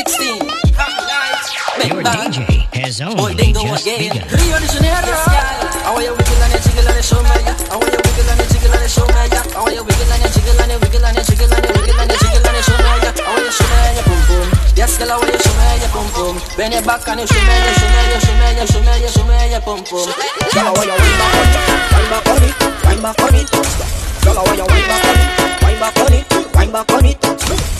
16. Your DJ has only just begun. Rio de Janeiro. I want you wiggle and you jiggle and you show me. I want you wiggle and jiggle and show me. I want you wiggle and jiggle and wiggle and jiggle and wiggle and jiggle and show me. I want you show me your boom boom. Yes, girl, I you show me your boom boom. Bend your back and you show me, you show me, you show me, you show me, you show me your boom boom. Girl, I you wind back on it, wind back on it, wind back on it. Girl, I you wind back on it, wind back on it, wind back on it.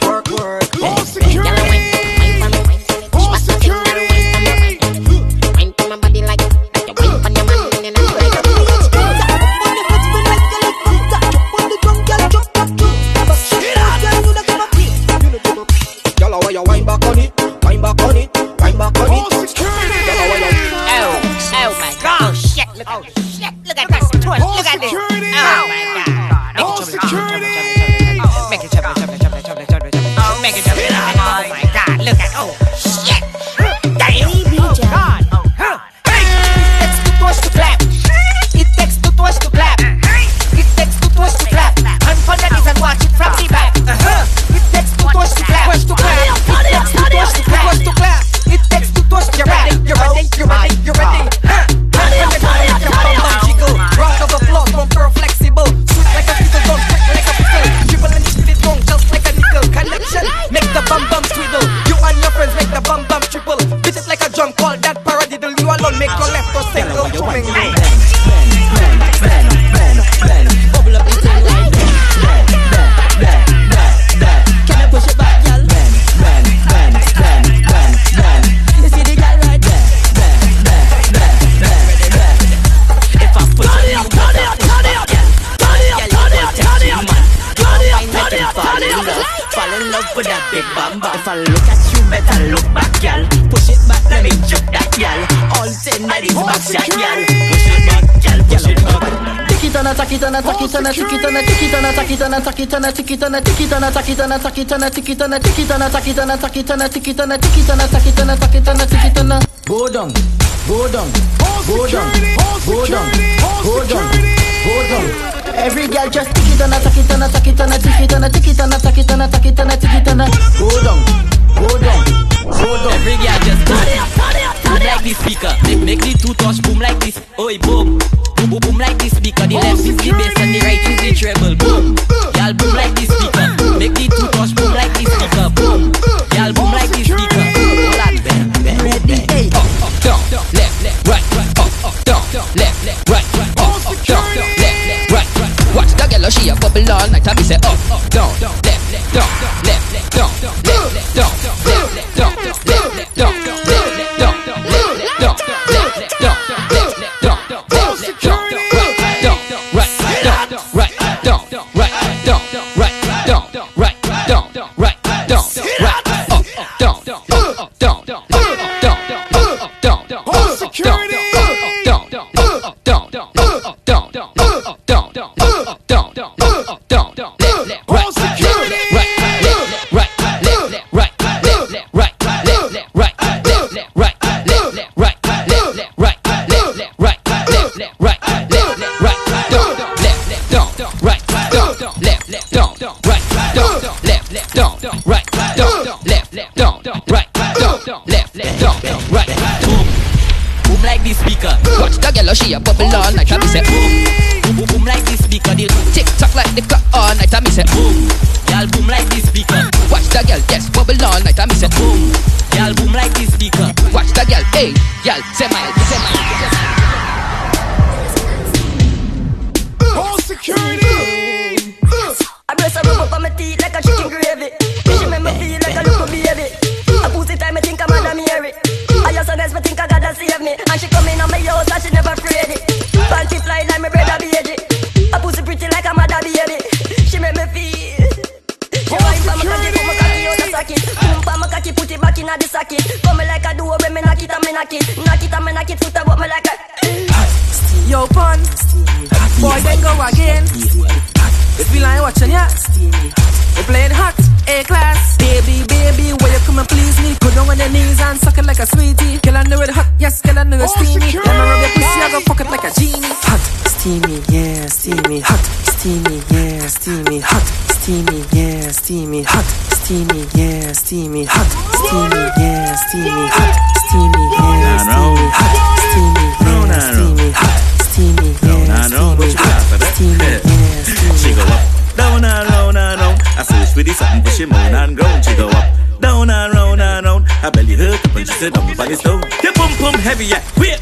Juke that, girl. All ten that is back, shot, girl. Push it back, girl, push it back. Tick it it it tick it tick it it it tick it tick it it it tick it tick it it it tick it tick it it it tick it. Go down, go down, All go down, security! All go down, security! All go down, security! go down. Every girl just tick it on a, tack it on a, tack it on a, tick it on a, tick it on a, tack it on a, tack it on a, tick it on a. Go down, go down, go down. Every girl just turn it up, turn it up, turn it up like this speaker. Make, make the two touch boom like this. Oi, boom. Boom, boom, boom like this speaker. The left is the bass and the right is the treble. Boom. Y'all boom like this speaker. Make the two touch boom like this speaker. Boom. Y'all boom like this speaker. Hold on, bang, bang, bang. Up, up, down, left, left, right, right. Up, up, down, left, left, right, right. Up, up, down, left, left, right, right. Watch the girl, she a bubble all night. I be say up, up, down, left, left, down, left, Adam.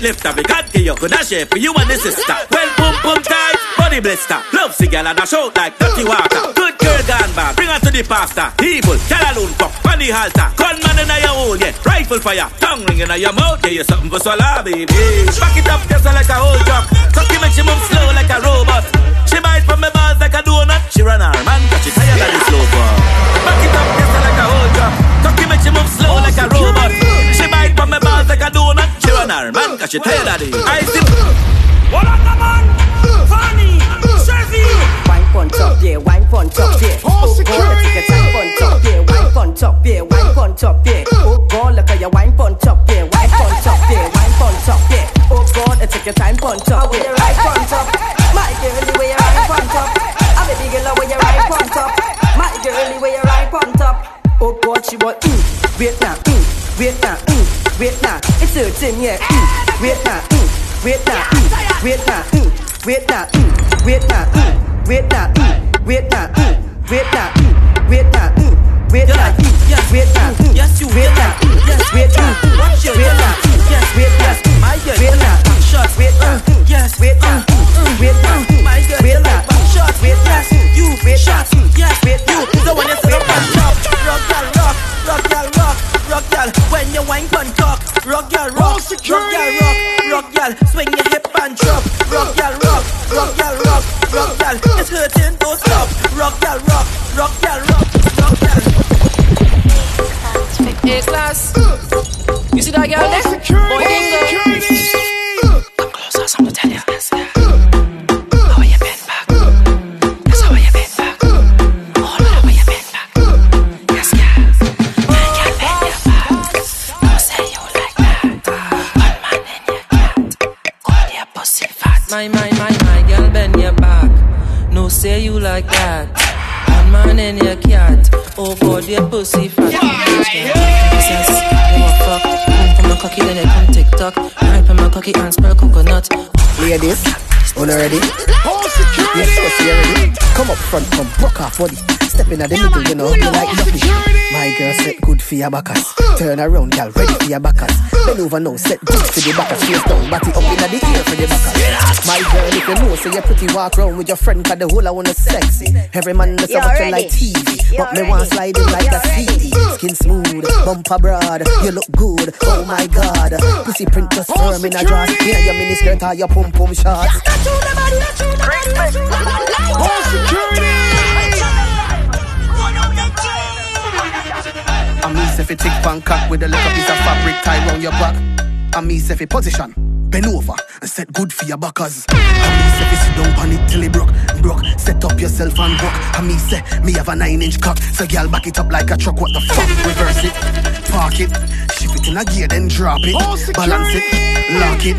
Yeah. Weight lifter, we got to you. Could I share for you and the sister? Well, pum pum tight, body blister. Love girl and I shout like dirty water. Good girl gone bad, bring her to the pastor. Evil, tell alone fuck, on the halter. Gunman in your hole, yeah. Rifle fire, tongue ring in your mouth, yeah. You something for swallow, baby. Back it up, just like a whole truck. Cocky make she move slow like a robot. She bite from my balls like a donut. She run her man, cause she tired of the slow. Back it up, just like a whole truck. Cocky make she move slow like a robot car, man, catch your tail it. I see. What on the man? Fanny, Chevy. Wine punch up, yeah, wine punch up, yeah. Oh, security. Take a time yeah, wine punch up, yeah, wine punch up, yeah. Oh, God, look at your wine punch up, yeah, wine punch up, yeah, wine punch up, yeah. Oh, God, take your time punch up, yeah, right punch up. My girl, the way you right punch up. I baby girl, the way you right punch up. My girl, the way you right punch up. Oh, God, she want mm, Vietnam. now, mm, wait wait now. It's certain, yeah, mm, wait now, mm, wait now, mm, wait now, mm, wait now, mm, wait now, mm, wait now, mm, wait now, mm, wait now, mm, wait now, mm, wait now, mm, wait now, mm, wait now, mm, wait now, mm, Watch your wait yellow. now, mm, rock y'all. Swing your hip and drop, rock y'all, rock, rock y'all, rock, rock y'all. It's hurting, don't stop. Rock y'all, rock, rock y'all, rock, rock y'all. A class. You see that girl All there? security. Boy, come TikTok. Right on my cocky and spell coconut. Ladies, on ready? All security. Yes, so you ready? Come up front, come broke off body. Step in at the middle, you know, you like nothing. My girl set good for your backers. Turn around, girl, ready for your backers. Bend over now, set good for the backers. Face down, body up in the ear for the backers. My girl, if you know, say you're pretty, walk round with your friend, cause the whole I wanna sexy. Every man that's You're about you like TV. You're But me want ready. slide in like a CD. Skin smooth, bumper broad, you look good. Oh my god, pussy print just firm in a dress. Yeah, your mini skirt or your pum pum shorts. All oh, security. I me say fi tick cock with a little piece of fabric tie round your back. I me say fi position, bend over and set good for your backers. I me say fi sit down on it till it broke, broke. Set up yourself and broke. I me say me have a nine inch cock, so girl back it up like a truck. What the fuck? Reverse it, park it, shift it in a gear, then drop it, balance it, lock it,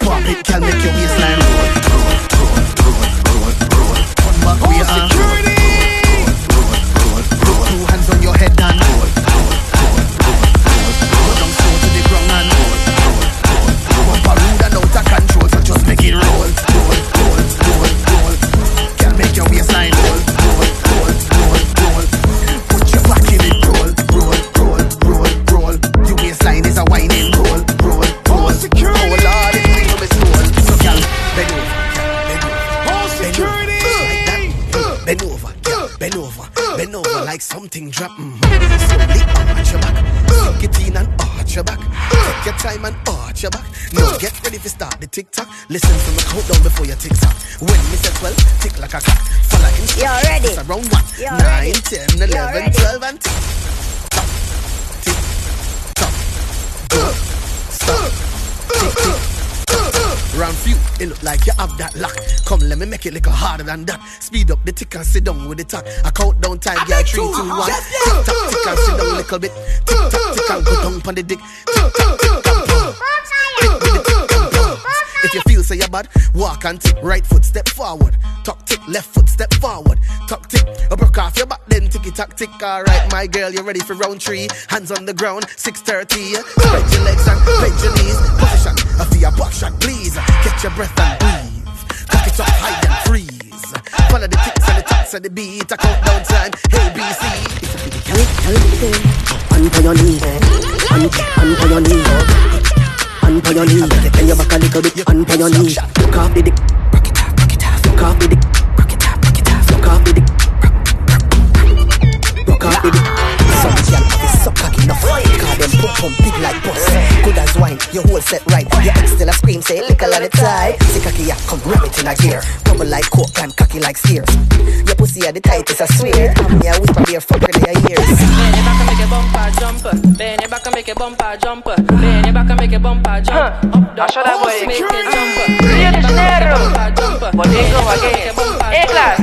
pop it, girl make your waistline roll, it little harder than that. Uh, speed up the tick and sit down with the talk. I count down time, girl. Three, two, one. Tick tock, tick and sit down a little bit. Tick tock, tick and go down on the dick. Tick tock, tick and pump. Tick tick. If you feel say you're bad, walk and tick. Right foot, step forward. Tuck tick, left foot, step forward. Tuck tick, up broke off your back, then ticky tack tick. Alright, my girl, you ready for round three? Hands on the ground, 630. Spread your legs and bend your knees. Position, I feel your back shot, please. Catch your breath and breathe. Cock it up high and freeze. Follow the ticks and the taps and the beat. I count down time. A B C. Onto your knee, on, onto your knee, onto your knee. Bend your back a little bit, onto your knee. Look off the dick, rock it off, rock it off. Look off the dick, rock it off, rock it off. Look off the dick, rock off the dick. Cause them pump pump big like bus. Good as wine, your whole set right. Your ex still a scream, say lick a lot of tie. Say cocky ya, come rub it in a gear. Bubble like coke and cocky like steers. Your pussy are the tightest, I swear. Me a whisper your fuck in your ears. Bend it back and make a bumper jump. Bend it back and make a bumper jump. Bend it back and make a bumper jump. Up down, Lascia da voi. make it jump. Rio de Janeiro. jump. Bodego again. Hey class.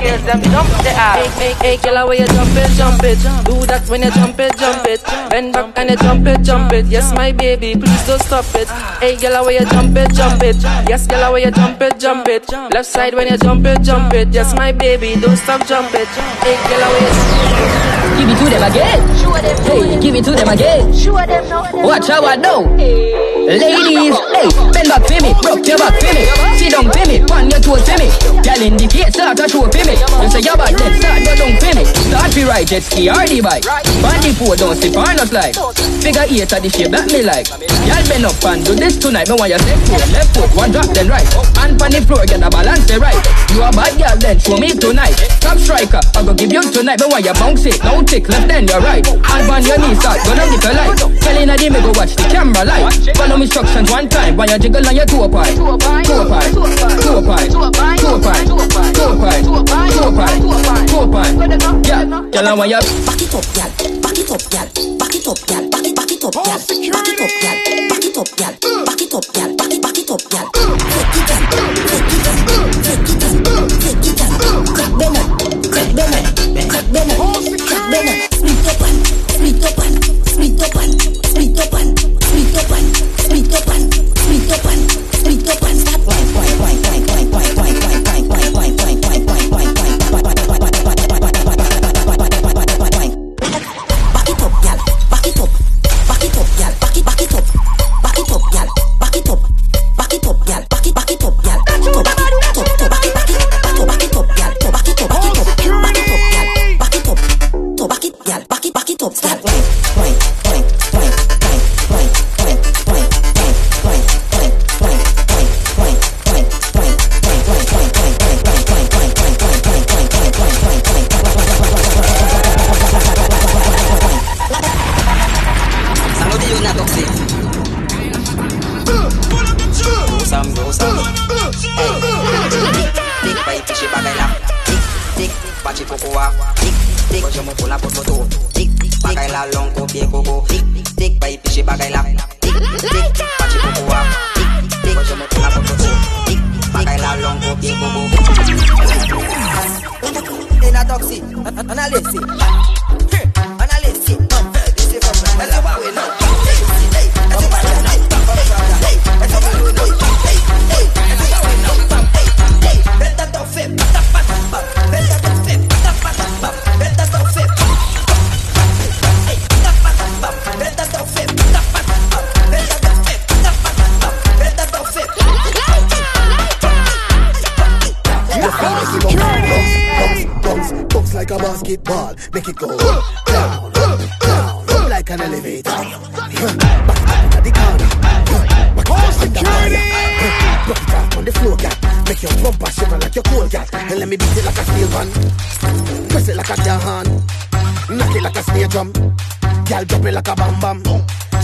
Speak with girls, them jump the ass. Make, make, hey, girl, how you jump it, jump it. Do that when you jump it, jump it. Bend back and you jump it, jump it. Yes, my baby, please don't stop it. Hey, girl, how you jump it, jump it. Yes, girl, how you jump it, jump it. Left side when you jump it, jump it. Yes, my baby, don't stop, jump it. Hey, girl, how you Give it to them again. Hey, give it to them again. Watch how I know. Ladies, hey, bend back for me, broke your back for me. Sit down for me, pan your toes for me. Girl indicate, start a show for me. You say you're bad, then start go down for me. Start fi ride jet ski or the bike. Bandy four don't slip or not like. Figure eight of the shape that me like. Y'all bend up and do this tonight. Me want you step foot, left foot, one drop then right. Hand on the floor, get a balance the right. You a bad girl, then show me tonight. Top striker, I go give you tonight. Me want you bounce it, now tick left then you're right. Hand on your knees, start gonna dip a light. Girl inna the me go watch the camera light. Follow instructions one time. When you jiggle on your toe pie, toe pie, toe pie, toe pie, toe pie, girl I want you. Back it up, gal. take go go. Cold cat. And let me beat it like a steel gun. Press it like a jar hand. Knock it like a snare drum. Girl drop it like a bam bam.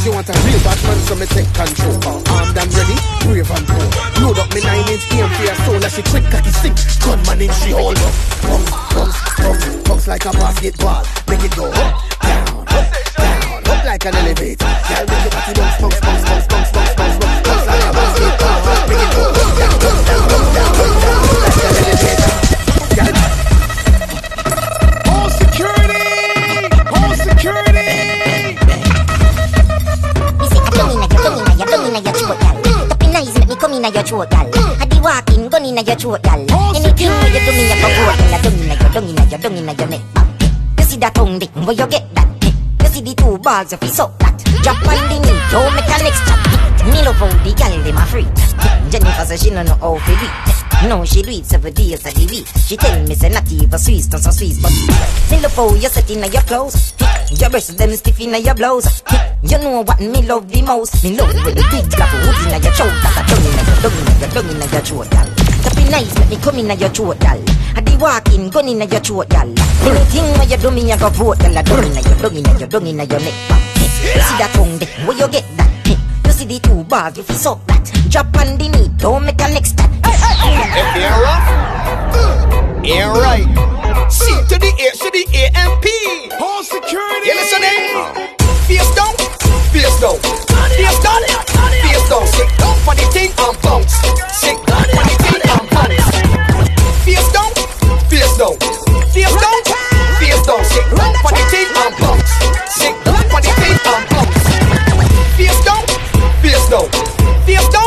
She want a real bad man, so me take control. Armed and ready, brave and bold. Load up me nine inch aim for your soul. As she quick cocky sick, gunman in she hold up. Bounce, bounce, bounce, bounce like a basketball. Make it go up, down, down, up like an elevator. Girl, make your body bounce, bounce, bounce, bounce, bounce, bounce, bounce, bounce, bounce like a basketball. Make it go up, down, up, down, up, down, inna your throat, gal. Up inna his make me come inna your throat, gal. I di walk in, gun inna your throat, gal. Anything you do me, I go go, gal. I dung inna your, dung inna your, dung inna your neck. You see that tongue dick, where you get that? You see the two balls of his up that. Drop winding, yo, mechanics. Me love how the gal dem a freak. Jennifer says she no know how to do. No, she do it seven days a the week. She tell me say not even Swiss, not so Swiss, but me love how you set inna your clothes. Your breasts them stiff inna your blouse. You know what me love the most. Me love when the big clap hood inna your throat, that a dung inna your, dung inna your, dung inna your throat, gal. To be nice, let me come inna your throat, gal. I the walking, gun inna your throat, gal. Anything where you do me, I go vote, gal. Dung inna your, dung inna your, dung inna your neck. See that tongue there, where you get that? You see the two bars, you suck that. Drop on the knee, don't make a next step. If you're rough, you're right. C to the A to the A M P. Home security. You listening? Face down, face down, face down, face down. Sit down for the thing and bounce. Sit down for the thing and bounce. Face down, face down, face down, face down. Sit down for the thing and bounce. Sit down for the thing and bounce. Face down, face down, face down,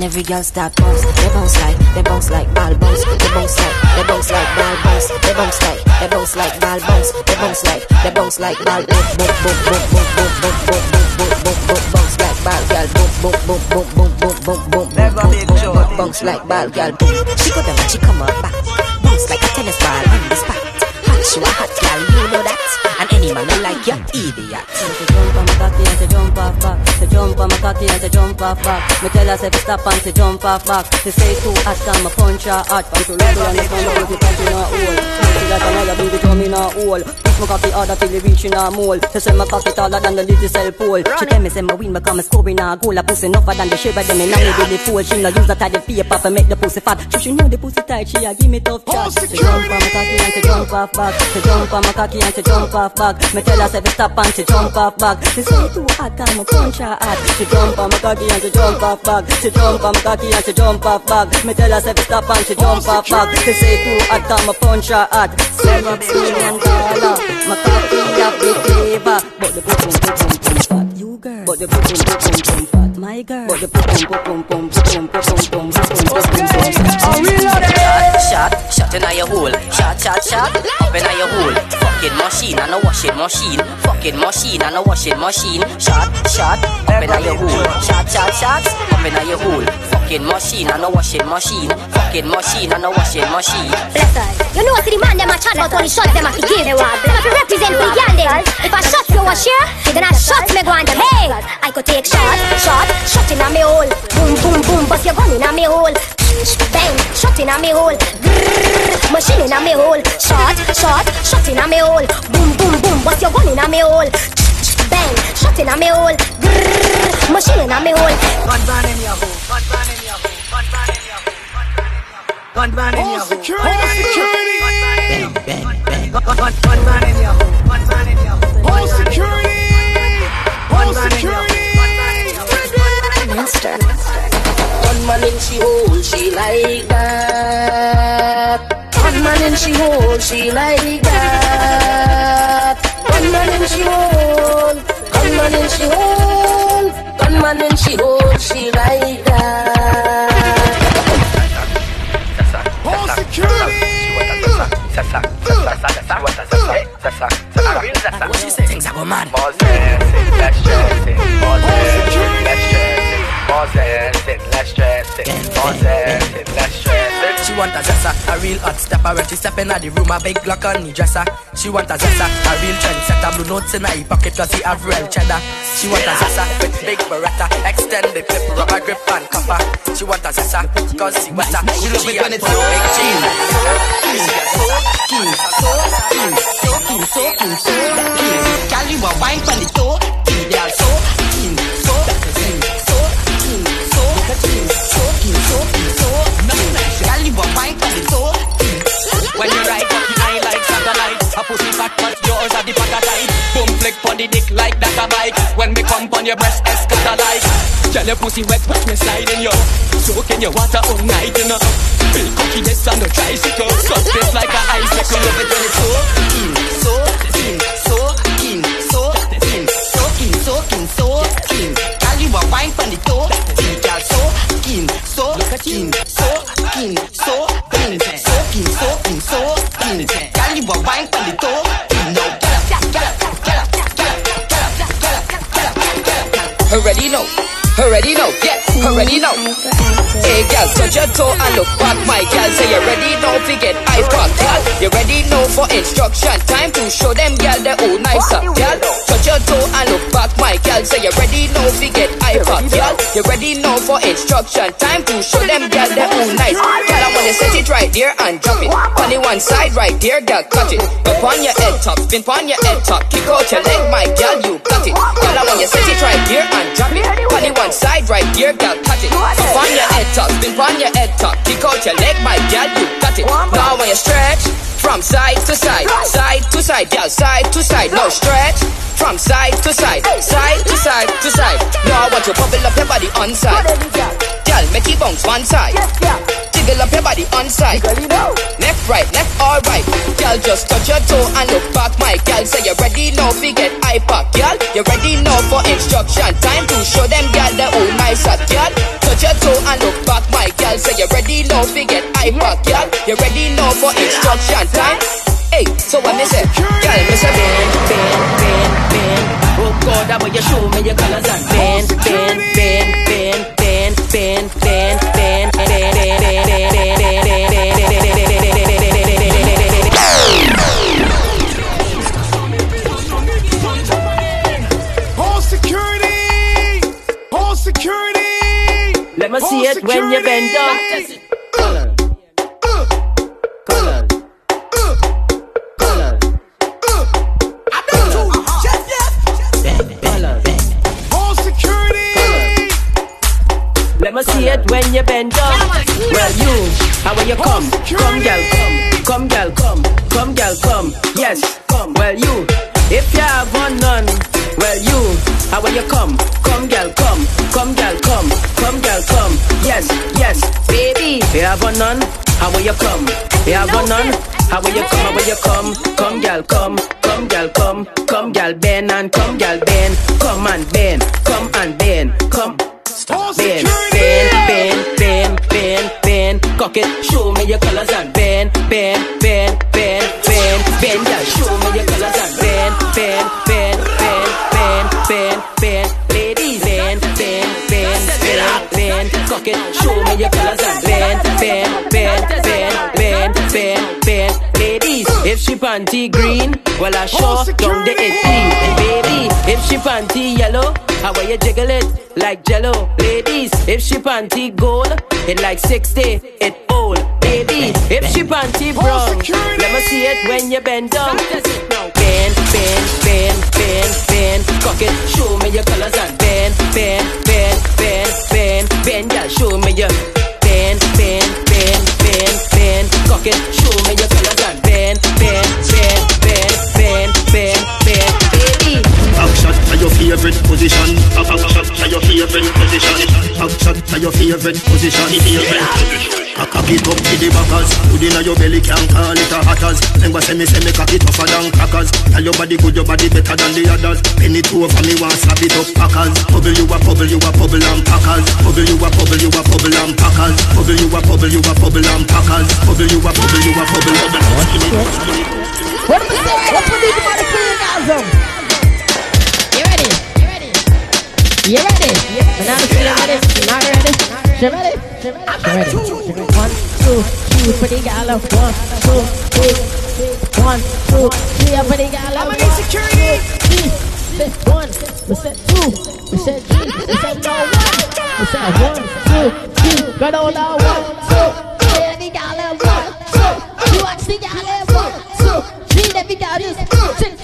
And every girl start bounce, they bounce like, they bounce like ball bounce, they bounce like, they bounce like ball bounce, they bounce like, they bounce like ball bounce, they bounce like, they bounce like ball boom boom boom boom boom boom boom boom boom boom boom bounce like ball girl boom boom boom boom boom boom boom boom boom boom bounce like ball girl boom. She go down she come up back, bounce like a tennis ball on the spot. She a hot girl, you know that. And any man who like you, idiot. She jump on my cocky and she jump off back. She jump on my cocky and she jump off back. Me tell her say stop and she jump off back. She say too hot, come a punch her hot. From to rebel and the phone put me punch in her hole. She got another baby drum in her hole. Push my cocky harder till it reach in her mole. She say my cocky taller than the little cell pole. She tell me say my win a score in her goal. A pussy enough than the shiver them in her belly fool. She no use that type of paper to make the pussy fat. So she know the pussy tight. She a give me tough chat. She jump on my cocky and she jump off back. She jump on my cocky and she jump off back. Me tell her say stop and she jump off back. She say too hot, come a punch her hot. She jump on my cocky and she jump off back. She jump on my cocky and she jump off back. Me tell her say stop and she jump off back. She say too hot, come a punch her hot. Seven million dollar, my cocky have the flavor, but the boom boom the boom boom boom boom boom. My my girl. But you pum pum pum pum pum pum pum pum pum pum pum pum Shot, shot inna your hole. Shot, shot, shot, up inna your hole. Fucking machine and a washing machine. Fucking machine and a washing machine. Shot, shot, up inna your hole. Shot, shot, shot, up inna your hole. Fucking machine and a washing machine. Fucking machine and a washing machine. Bless her. You know see the man them a chat about all the shots them a fi give. Them a fi represent for the girl them. If I shot you a share, then I shot me go on them. Hey, I could take shot, shot, shot inna me hole. Boom, boom, boom, bust your gun inna me hole. Bang, shot inna me hole. Grrr, machine inna me hole. Shot, shot, shot inna me hole. Boom, boom, boom, bust your gun inna me hole. Bang, shot inna me hole. Grrr, machine inna me hole. Gun ban in your hole. Gun ban in your hole. Gun ban in your hole. Gun ban in your hole. security. security. Gun gun gun ban in your hole. Gun ban in your hole. All security. Monster. One man in she hole, she like that. One man in she hole, she like that. One man in she hole, one man in she hole, one man in she hole, she like that. All security. What she say? Things are go mad. She want a zessa, a real hot stepper. When she step in the room, a big Glock on the dresser. She want a zessa, a real trendsetter. Blue notes in her pocket cause he have real cheddar. She want a zessa with big beretta Extended clip, rubber grip and copper. She want a zessa cause she wetter She love it when it's so big jeans. Keen, so keen, so keen, so keen, so keen. Girl, you a wine pon the toe, but yours are the patatite Boom flick pon the dick like that a bike When me come pon your breast escada like Girl your pussy wet watch me sliding yo Soaking your water all night you know Feel cockiness on the tricycle Cut this like a icicle Love it when it's so keen, so keen, so keen, so keen, so keen, so keen, so keen. Girl, you a wine pon the toe, keen, girl, so keen, so keen, so keen, so keen, so keen, so keen, so keen. Girl, you a wine Already know, already know, yeah, already know. Hey girl, touch your toe and look back My girl, say you ready now to get iPod Girl, you ready now for instruction. Time to show them girl the who nice up Girl, touch your toe and look back Say you ready now to get iPod Girl, you ready now for instruction. Time to show them girl the who nice. Girl, I wanna set it right there and drop it. On the one side right there, girl, cut it. Up on your head top, spin on your head top. Kick out your leg, my girl, you got it. Girl, I wanna set it right there and drop it. On the one side right there, girl, cut it. Up on your head top, spin on your head top. Kick out your leg, my girl, you got it. Now when you stretch from side to side, side to side, girl, side to side. Now stretch from side to side, side to side to side. Now I want you bubble up your body on side. Girl, make it bounce one side. Jiggle up your body on side. Left, right, left, all right. Girl, just touch your toe and look back. My girl, say you're ready now fi get iPad. Girl, you ready now for instruction. Time to show them girl the who nice at. Girl, touch your toe and look back. My girl, say you're ready now fi get iPad. Girl, you ready now for instruction. Time. Hey, so what me say? Girl, me say bend, bend, bend, bend. Oh God, that way you show me your colors and bend, bend, bend, bend, bend, bend, bend, bend, bend, bend, bend, bend, All security. All security. Let me see it when you bend down. You come? Come, girl, come. Come, girl, come. Come, girl, come. Yes, come. Well, you, if you have one none. Well, you, how will you come? Come, girl, come. Come, girl, come. Come, girl, come. Yes, yes, baby. If You have one none. How will you come? If You have one none. How will you come? How will you come? Come, girl, come. Come, girl, come. Come, girl, bend and come, girl, bend. Come and bend. Bend. It, show me your colors and bend, bend, bend, bend, bend, bend. Yeah, show me your colors and bend, bend, bend, bend, bend, bend, bend. Ladies, bend, bend, bend, bend, bend. Cock it, show me your colors and bend, bend, bend, bend, bend, bend, bend. Ladies, if she panty green, well I sure down the it clean. And baby, if she panty yellow, how will you jiggle it like jello? Ladies, if she panty gold, it like 60, it if she panty brown, let me see it when you bend down. Bend, bend, bend, bend, bend, cock it, show me your colors and bend, bend, bend, bend, bend, bend, yeah, show me your bend, bend, bend, bend, bend, cock it, show me your colors and bend, bend, bend, bend, bend, bend, bend, baby. Action to your favorite position. Action to your favorite position. Action to your favorite position. Cock it up to the backers. Put in your belly can't call it a hatters. Remember say me say me cock it tougher than crackers. Tell your body good, your body better than the others. Penny two for me want slap it up packers. Bubble you a bubble, you a bubble and packers. Bubble you a bubble, you a bubble and packers. Bubble you a bubble, you a bubble and packers. Bubble you a bubble, you a bubble. What am I saying? Let's put these money orgasm. You ready? Banana split ready? You not ready? She ready? She ready? She ready? She ready? One, two, three, pretty gal. One, two, three. One, two, three, a pretty gal. I'm gonna security. Said one, we said two, we said three, we said no one. We said one, two, three, got all our one, two, three, every gal, one, two, you watch the gal, one, two, three, every gal is six,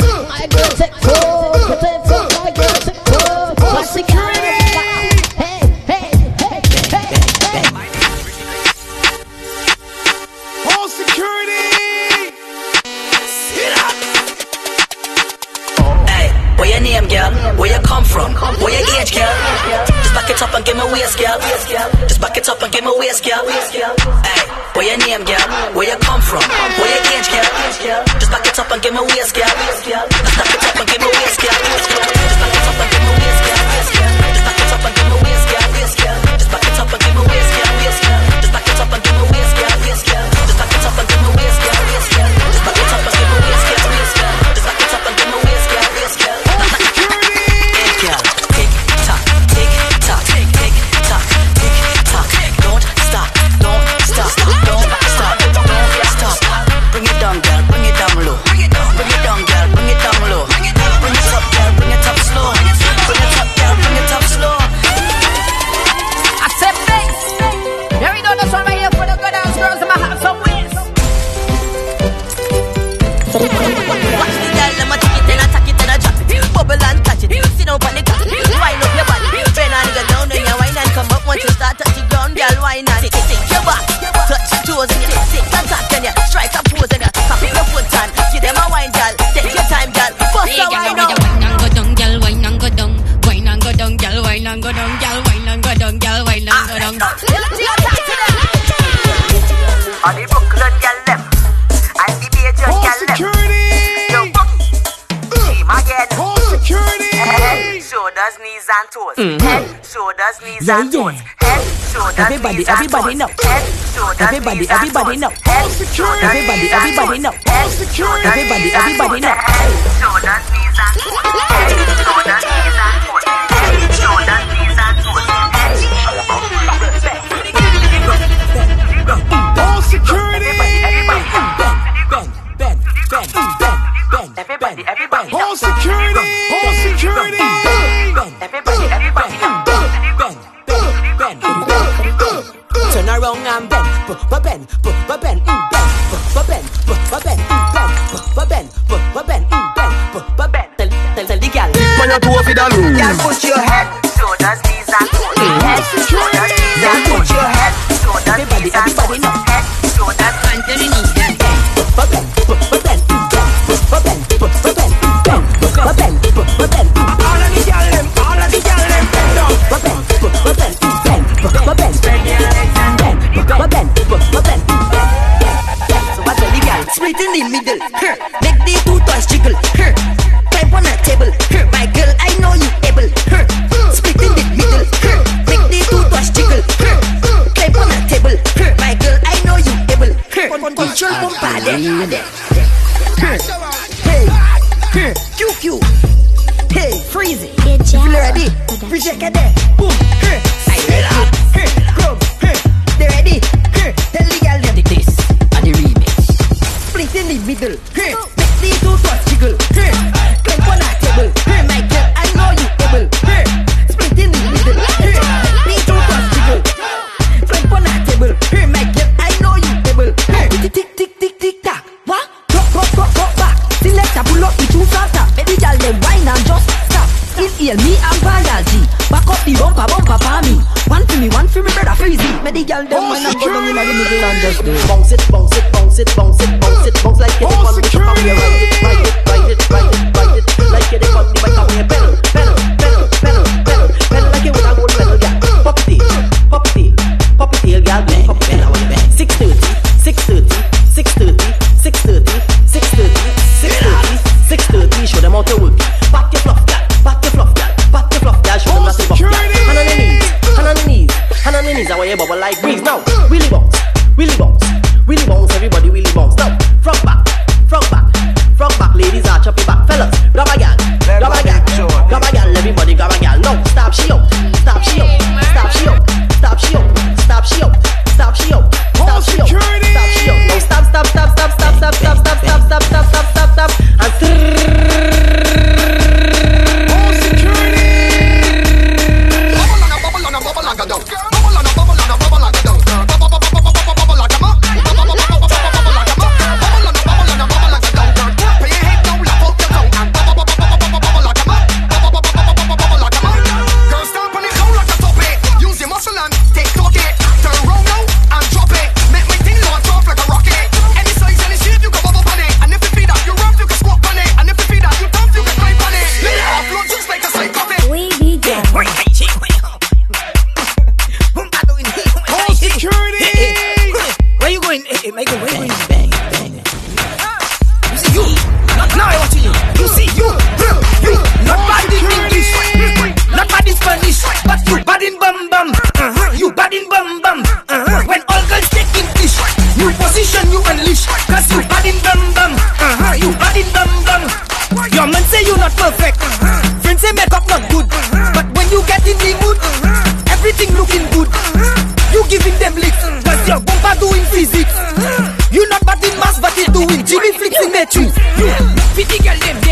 waist, girl. Hey, where your name, girl? Where you come from? Where your age, girl? Just back it up and give me waist, girl. And down. On the Brooklyn girl left and the All girl security. Yo, team again. Security. Head, shoulders, knees and toes. Mhm. Head, shoulders, knees and toes. Head, shoulders, Everybody, knees and everybody toes. know. Head, shoulders, Everybody, knees and everybody toes. know. Everybody, and everybody know. Head, shoulders, Everybody, everybody know. Head, shoulders, knees and toes. Head, shoulders, knees and toes. Everybody, everybody. All security. All security. Everybody, everybody. Turn around and bend, but bend, but bend, bend, but bend, but bend, bend, but bend, but bend, bend, but bend. Tell, tell, tell the gal. Man, you two of it alone. Girl, put your head, shoulders, knees and toes. Head, shoulders, knees and toes. Put your head, shoulders, Everybody, knees and everybody in. This heal me and biology. Back up the bumper, bumper for me. One for me, one for me, brother freezy. Me the girl them when I'm going in the middle and just do. Bounce it, bounce it, bounce it, bounce it, bounce it, bounce like you're the one with the top of your right it, right it, right it, right it, right it, like you're the one with the top of your pedal, pedal, pedal, pedal, pedal, pedal like you with a gold pedal, girl. Pop it, pop it, pop it, girl, man, pop it, I want it, man. Six thirty. If you get it in